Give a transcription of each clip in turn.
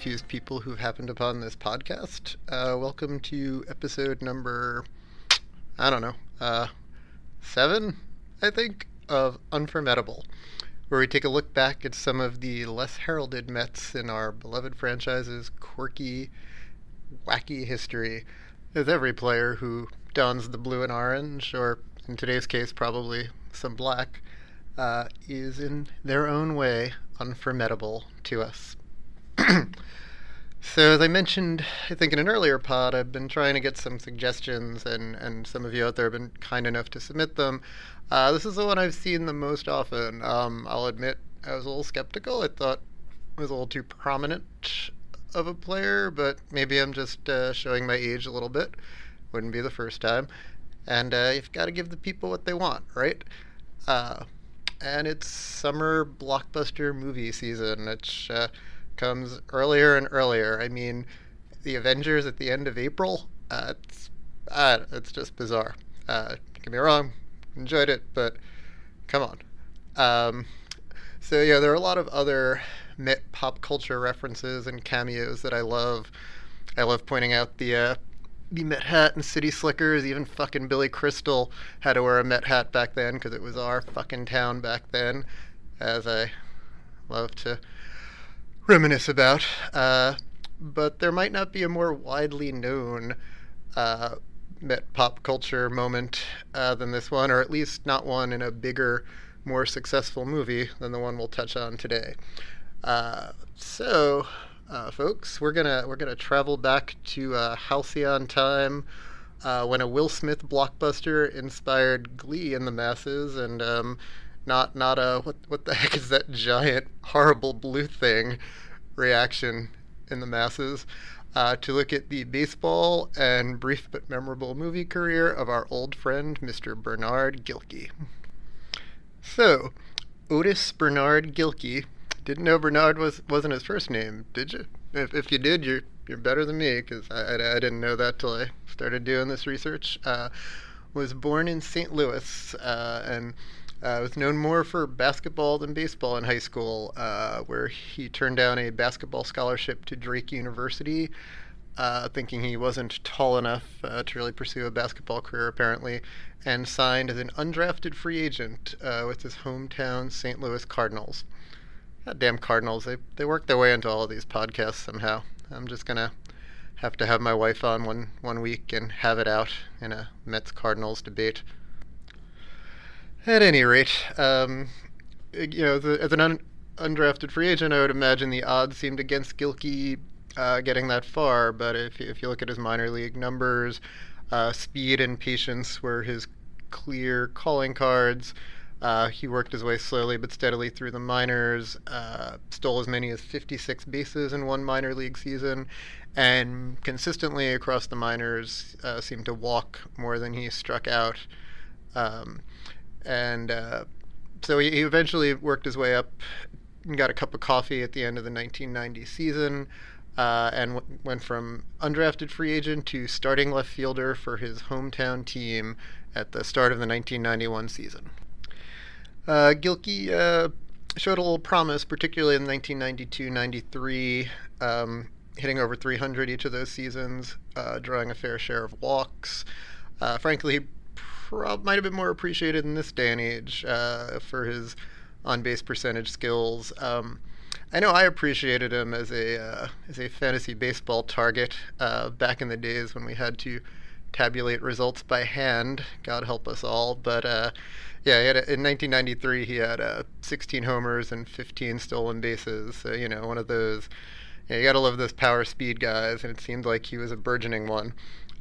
Confused people who've happened upon this podcast. Uh, welcome to episode number, I don't know, uh, seven, I think, of Unforgettable, where we take a look back at some of the less heralded Mets in our beloved franchise's quirky, wacky history, as every player who dons the blue and orange, or in today's case, probably some black, uh, is in their own way unforgettable to us. so, as I mentioned, I think in an earlier pod, I've been trying to get some suggestions, and, and some of you out there have been kind enough to submit them. Uh, this is the one I've seen the most often. Um, I'll admit I was a little skeptical. I thought it was a little too prominent of a player, but maybe I'm just uh, showing my age a little bit. Wouldn't be the first time. And uh, you've got to give the people what they want, right? Uh, and it's summer blockbuster movie season, which uh, comes earlier and earlier. I mean, the Avengers at the end of April. Uh, it's uh, it's just bizarre. Uh, get me wrong, enjoyed it, but come on. Um, so yeah, there are a lot of other Met pop culture references and cameos that I love. I love pointing out the uh, the Met hat and City Slickers. Even fucking Billy Crystal had to wear a Met hat back then because it was our fucking town back then, as I love to reminisce about. Uh, but there might not be a more widely known uh, Met pop culture moment uh, than this one, or at least not one in a bigger, more successful movie than the one we'll touch on today. Uh, so, uh, folks. We're gonna we're gonna travel back to uh, halcyon time when a Will Smith blockbuster inspired glee in the masses, and um, not not a what what the heck is that giant horrible blue thing reaction in the masses. Uh, to look at the baseball and brief but memorable movie career of our old friend Mr. Bernard Gilkey. So, Otis Bernard Gilkey didn't know Bernard was wasn't his first name, did you? If, if you did, you're you're better than me because I, I, I, didn't know that till I started doing this research. Uh, was born in St. Louis, uh, and Uh, was known more for basketball than baseball in high school, uh, where he turned down a basketball scholarship to Drake University, uh, thinking he wasn't tall enough uh, to really pursue a basketball career, apparently, and signed as an undrafted free agent uh, with his hometown St. Louis Cardinals. God damn Cardinals, they, they work their way into all of these podcasts somehow. I'm just going to have to have my wife on one, one week and have it out in a Mets Cardinals debate. At any rate, um, you know, the, as an un, undrafted free agent, I would imagine the odds seemed against Gilkey uh, getting that far. But if, if you look at his minor league numbers, uh, speed and patience were his clear calling cards. Uh, he worked his way slowly but steadily through the minors, uh, stole as many as 56 bases in one minor league season, and consistently across the minors uh, seemed to walk more than he struck out. Um, and uh, so he, he, eventually worked his way up and got a cup of coffee at the end of the 1990 season. Uh, and w- went from undrafted free agent to starting left fielder for his hometown team at the start of the 1991 season. Uh, Gilkey uh, showed a little promise, particularly in 1992-93, um, hitting over 300 each of those seasons, uh, drawing a fair share of walks. Uh, frankly, prob- might have been more appreciated in this day and age uh, for his on-base percentage skills. Um, I know I appreciated him as a uh, as a fantasy baseball target uh, back in the days when we had to tabulate results by hand. God help us all. But uh, yeah, a, in 1993 he had uh, 16 homers and 15 stolen bases. So you know, one of those. You, know, you got to love those power speed guys, and it seemed like he was a burgeoning one.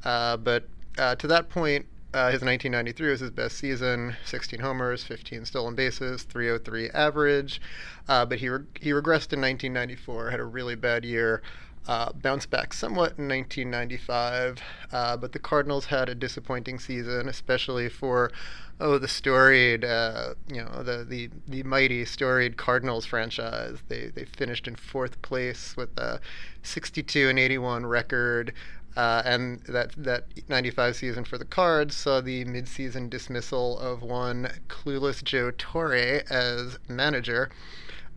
Uh, but uh, to that point, uh, his 1993 was his best season 16 homers, 15 stolen bases, 303 average. Uh, but he, re- he regressed in 1994, had a really bad year. Uh, bounced back somewhat in 1995, uh, but the Cardinals had a disappointing season, especially for oh the storied, uh, you know the, the the mighty storied Cardinals franchise. They they finished in fourth place with a 62 and 81 record. Uh, and that that 95 season for the Cards saw the midseason dismissal of one clueless Joe Torre as manager.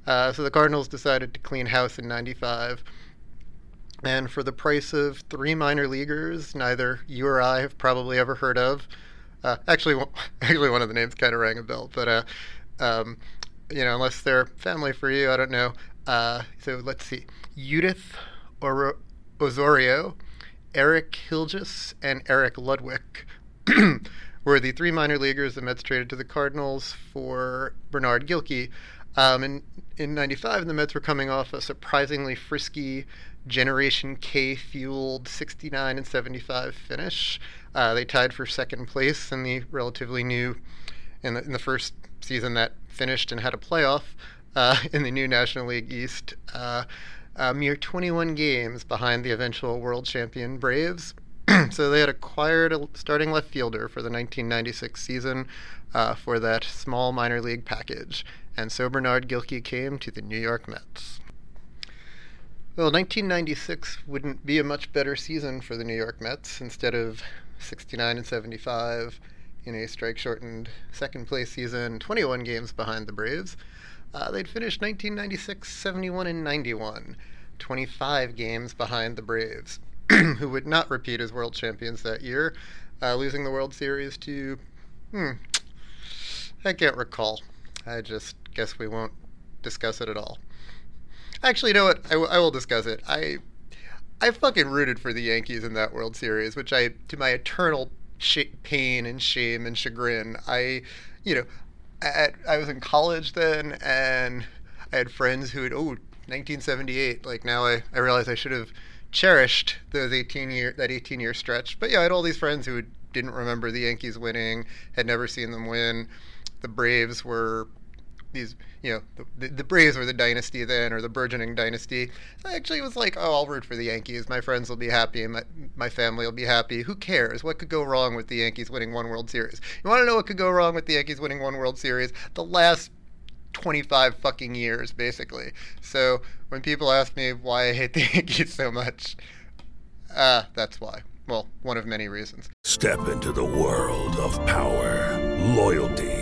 Uh, so the Cardinals decided to clean house in 95 and for the price of three minor leaguers, neither you or I have probably ever heard of. Uh, actually, actually, one of the names kind of rang a bell, but uh, um, you know, unless they're family for you, I don't know. Uh, so let's see: Yudith or- Ozorio, Erik Hiljus, and Eric Ludwick were the three minor leaguers the Mets traded to the Cardinals for Bernard Gilkey. Um, in in '95, the Mets were coming off a surprisingly frisky Generation K fueled 69 and 75 finish. Uh, they tied for second place in the relatively new, in the, in the first season that finished and had a playoff uh, in the new National League East. Uh, a mere 21 games behind the eventual world champion Braves. so they had acquired a starting left fielder for the 1996 season uh, for that small minor league package. And so Bernard Gilkey came to the New York Mets. Well, 1996 wouldn't be a much better season for the New York Mets. Instead of 69 and 75 in a strike shortened second place season, 21 games behind the Braves, uh, they'd finished 1996 71 and 91, 25 games behind the Braves, who would not repeat as world champions that year, uh, losing the World Series to, hmm, I can't recall. I just guess we won't discuss it at all. Actually, you know what? I, w- I will discuss it. I I fucking rooted for the Yankees in that World Series, which I, to my eternal sh- pain and shame and chagrin, I, you know, at, I was in college then, and I had friends who had, oh, 1978. Like now, I, I realize I should have cherished those 18 year that 18 year stretch. But yeah, I had all these friends who didn't remember the Yankees winning, had never seen them win. The Braves were these you know the, the Braves were the dynasty then or the burgeoning dynasty. I actually was like, oh, I'll root for the Yankees. My friends will be happy, and my my family will be happy. Who cares? What could go wrong with the Yankees winning one World Series? You want to know what could go wrong with the Yankees winning one World Series? The last 25 fucking years, basically. So when people ask me why I hate the Yankees so much, uh, that's why. Well, one of many reasons. Step into the world of power, loyalty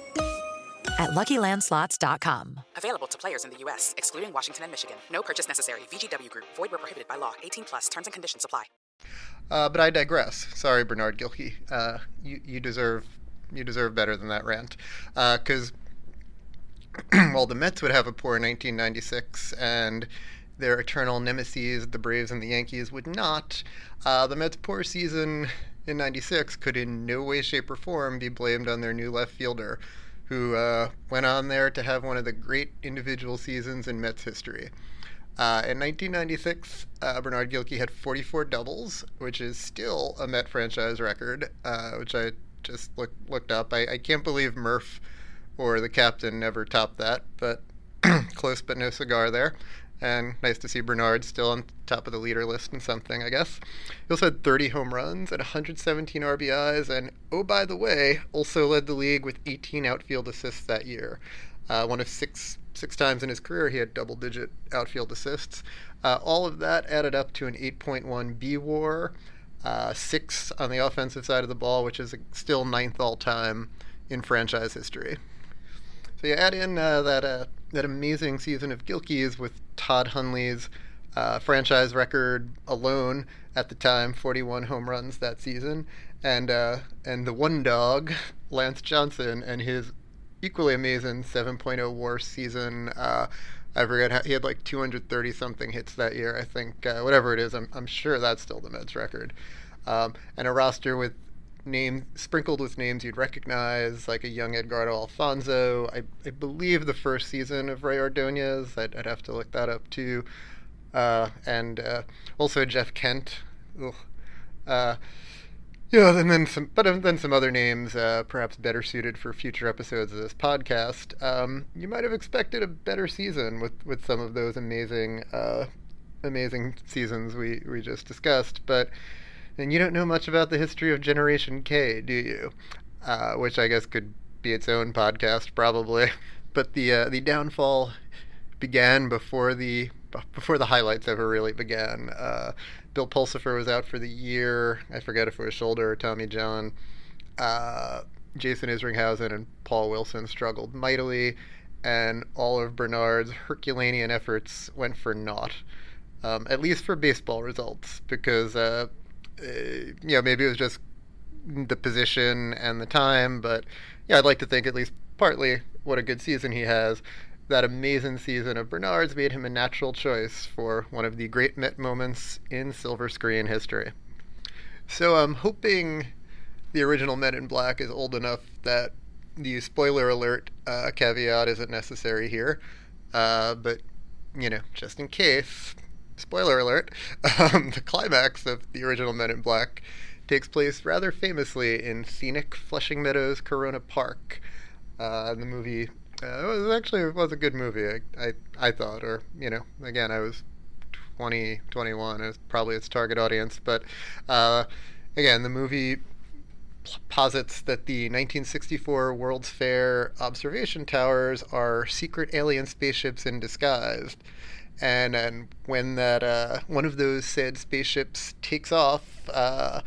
at LuckyLandSlots.com. Available to players in the U.S., excluding Washington and Michigan. No purchase necessary. VGW Group. Void where prohibited by law. 18 plus. Terms and conditions apply. Uh, but I digress. Sorry, Bernard Gilkey. Uh, you you deserve you deserve better than that rant. Because while the Mets would have a poor 1996 and their eternal nemesis, the Braves and the Yankees, would not, uh, the Mets' poor season in '96 could in no way, shape, or form be blamed on their new left fielder, who uh, went on there to have one of the great individual seasons in Mets history. Uh, in 1996, uh, Bernard Gilkey had 44 doubles, which is still a Met franchise record, uh, which I just look, looked up. I, I, can't believe Murph or the captain never topped that, but close but no cigar there. And nice to see Bernard still on top of the leader list and something, I guess. He also had 30 home runs and 117 RBIs, and oh, by the way, also led the league with 18 outfield assists that year. Uh, one of six six times in his career he had double digit outfield assists. Uh, all of that added up to an 8.1 B WAR, uh, six on the offensive side of the ball, which is still ninth all time in franchise history. So you add in uh, that uh, that amazing season of Gilkey's with Todd Hundley's uh, franchise record alone at the time, 41 home runs that season, and uh, and the one dog Lance Johnson and his equally amazing 7.0 WAR season. Uh, I forget how he had like 230 something hits that year. I think uh, whatever it is, I'm I'm sure that's still the Mets record. Um, and a roster with names sprinkled with names you'd recognize, like a young Edgardo Alfonzo. I, I believe the first season of Rey Ordonez. I'd, I'd have to look that up too. Uh, and uh, also Jeff Kent. Uh, yeah, and then some, but then some other names, uh, perhaps better suited for future episodes of this podcast. Um, you might have expected a better season with, with some of those amazing, uh, amazing seasons we, we just discussed. But and you don't know much about the history of Generation K, do you? Uh, which I guess could be its own podcast, probably. But the uh, the downfall began before the before the highlights ever really began. Uh, Bill Pulsipher was out for the year. I forget if it was shoulder or Tommy John. Uh, Jason Isringhausen and Paul Wilson struggled mightily, and all of Bernard's Herculean efforts went for naught. Um, at least for baseball results, because uh, you know maybe it was just the position and the time, but yeah, I'd like to think at least partly what a good season he has that amazing season of Bernard's made him a natural choice for one of the great Met moments in silver screen history. So I'm hoping the original Men in Black is old enough that the spoiler alert uh, caveat isn't necessary here. Uh, but, you know, just in case, spoiler alert, um, the climax of the original Men in Black takes place rather famously in scenic Flushing Meadows Corona Park. Uh, the movie uh, it was actually it was a good movie. I, I, I thought, or you know, again, I was 20, 21. It was probably its target audience, but uh, again, the movie posits that the 1964 World's Fair observation towers are secret alien spaceships in disguise. And, and when that uh, one of those said spaceships takes off uh,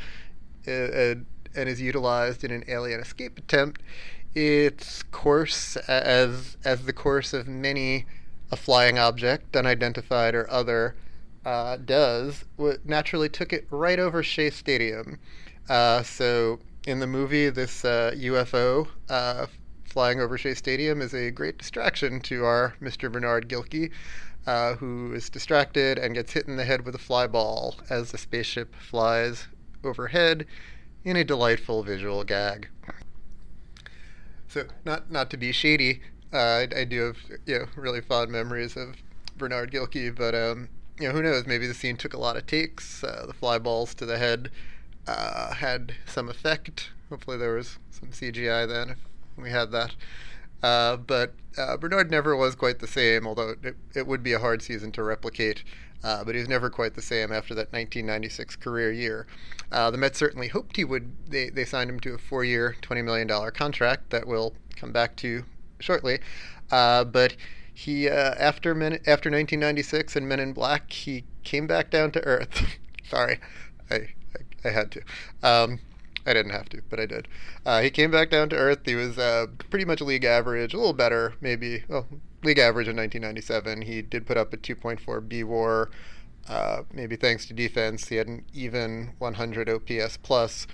and is utilized in an alien escape attempt, its course as as the course of many a flying object, unidentified or other, uh, does, naturally took it right over Shea Stadium. Uh, so in the movie, this uh, UFO uh, flying over Shea Stadium is a great distraction to our Mr. Bernard Gilkey, uh, who is distracted and gets hit in the head with a fly ball as the spaceship flies overhead in a delightful visual gag. So, not not to be shady, uh, I, I, do have you know really fond memories of Bernard Gilkey, but um, you know who knows? Maybe the scene took a lot of takes. Uh, the fly balls to the head uh, had some effect. Hopefully, there was some CGI then if we had that. Uh, but uh, Bernard never was quite the same, although it, it would be a hard season to replicate. Uh, but he was never quite the same after that 1996 career year. Uh, the Mets certainly hoped he would. They, they signed him to a four year, $20 million contract that we'll come back to shortly. Uh, but he, uh, after, Men, after 1996 and Men in Black, he came back down to earth. Sorry, I, I, I, had to. Um, I didn't have to, but I did. Uh, he came back down to earth. He was uh, pretty much league average, a little better, maybe. Well, league average in 1997. He did put up a 2.4 B WAR. Uh, maybe thanks to defense, he had an even 100 OPS plus.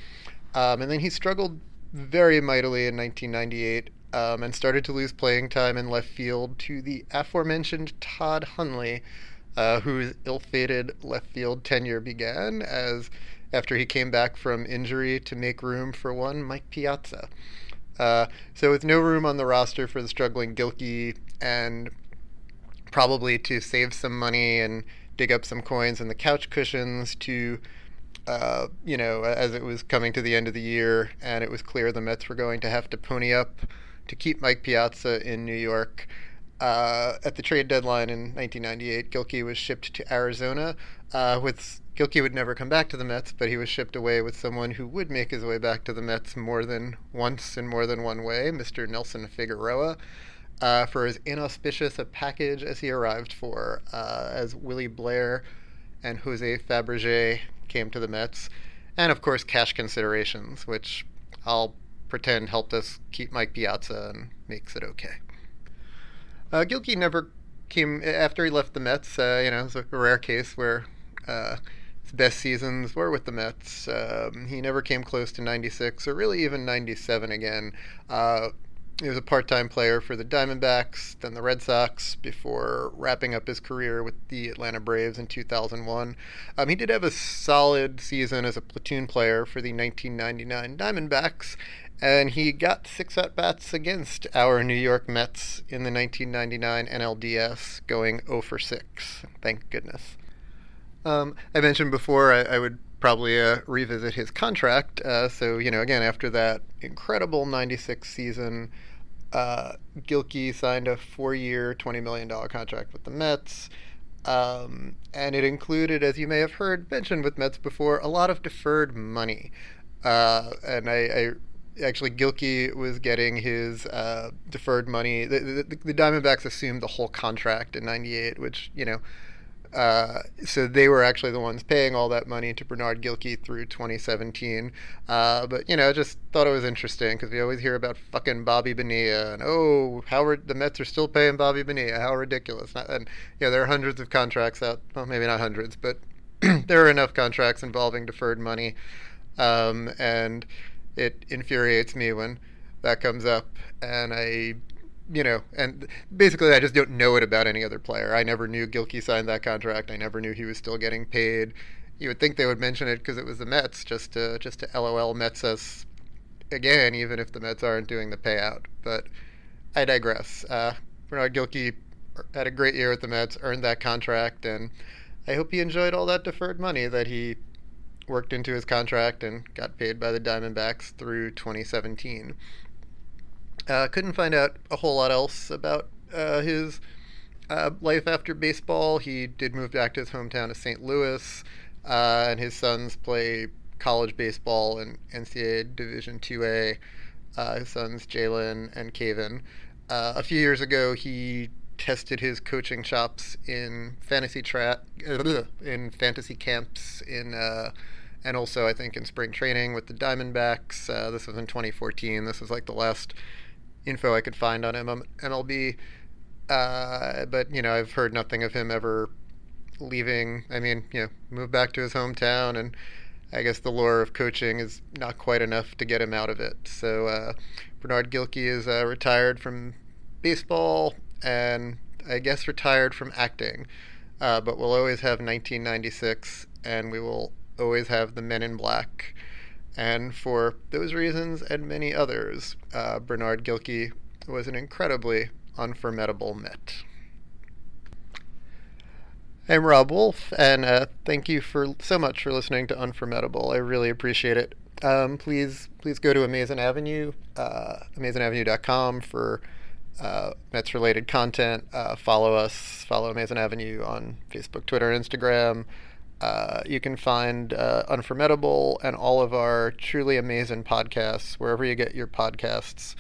Um, and then he struggled very mightily in 1998 um, and started to lose playing time in left field to the aforementioned Todd Hundley, uh, whose ill-fated left field tenure began as after he came back from injury to make room for one Mike Piazza. Uh, so with no room on the roster for the struggling Gilkey and probably to save some money and dig up some coins in the couch cushions to uh, you know, as it was coming to the end of the year and it was clear the Mets were going to have to pony up to keep Mike Piazza in New York. Uh, at the trade deadline in 1998, Gilkey was shipped to Arizona uh, with Gilkey would never come back to the Mets, but he was shipped away with someone who would make his way back to the Mets more than once in more than one way, Mr. Nelson Figueroa, uh, for as inauspicious a package as he arrived for, uh, as Willie Blair and Jose Faberge came to the Mets, and of course cash considerations, which I'll pretend helped us keep Mike Piazza and makes it okay. Uh, Gilkey never came after he left the Mets. Uh, you know, it's a rare case where uh, his best seasons were with the Mets. Um, he never came close to 96 or really even 97 again. He was a part time player for the Diamondbacks, then the Red Sox, before wrapping up his career with the Atlanta Braves in 2001. Um, he did have a solid season as a platoon player for the 1999 Diamondbacks, and he got six at bats against our New York Mets in the 1999 NLDS, going 0 for 6. Thank goodness. Um, I mentioned before I, I would probably uh, revisit his contract. Uh, so, you know, again, after that incredible 96 season, uh, Gilkey signed a four year, $20 million contract with the Mets. Um, and it included, as you may have heard mentioned with Mets before, a lot of deferred money. Uh, and I, I, actually, Gilkey was getting his uh, deferred money. The, the, the Diamondbacks assumed the whole contract in 98, which, you know, uh, so they were actually the ones paying all that money to Bernard Gilkey through 2017. Uh, but you know, just thought it was interesting because we always hear about fucking Bobby Bonilla and oh, how re- the Mets are still paying Bobby Bonilla. How ridiculous! And yeah, there are hundreds of contracts out. Well, maybe not hundreds, but there are enough contracts involving deferred money, um, and it infuriates me when that comes up. And I you know, and basically I just don't know it about any other player. I never knew Gilkey signed that contract. I never knew he was still getting paid. You would think they would mention it because it was the Mets, just to just to LOL Mets us again, even if the Mets aren't doing the payout. But I digress. Uh, Bernard Gilkey had a great year at the Mets, earned that contract, and I hope he enjoyed all that deferred money that he worked into his contract and got paid by the Diamondbacks through 2017. Uh, couldn't find out a whole lot else about uh, his uh, life after baseball. He did move back to his hometown of St. Louis, uh, and his sons play college baseball in NCAA Division 2A. Uh, his sons, Jalen and Kaven. Uh, a few years ago, he tested his coaching chops in fantasy tra- in fantasy camps in and also I think in spring training with the Diamondbacks. Uh, this was in 2014. This was like the last info I could find on MLB. Uh, but you know, I've heard nothing of him ever leaving. I mean, you know, moved back to his hometown, and I guess the lure of coaching is not quite enough to get him out of it. So uh, Bernard Gilkey is uh, retired from baseball and I guess retired from acting. Uh, but we'll always have 1996 and we will always have the Men in Black. And for those reasons and many others, uh, Bernard Gilkey was an incredibly unforgettable Met. I'm Rob Wolff, and uh, thank you for so much for listening to Unforgettable. I really appreciate it. Um, please, please go to Amazin' Avenue, uh, for uh, Mets related content. Uh, follow us, follow Amazin' Avenue on Facebook, Twitter, and Instagram. Uh, you can find uh, Unforgettable and all of our truly amazing podcasts wherever you get your podcasts.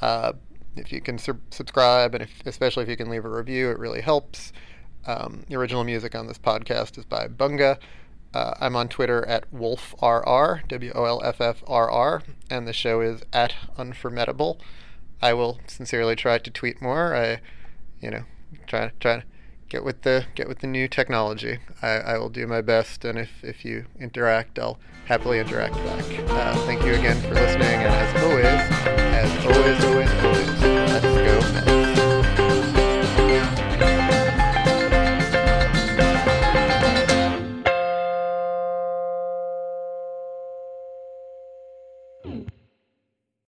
Uh, if you can su- subscribe, and if, especially if you can leave a review, it really helps. Um, the original music on this podcast is by Bunga. Uh, I'm on Twitter at WolffRR, W O L F F R R, and the show is at Unforgettable. I will sincerely try to tweet more. I, you know, try try get with the get with the new technology. I, I will do my best, and if, if you interact, I'll happily interact back. Uh, thank you again for listening, and as always, as always, always, always,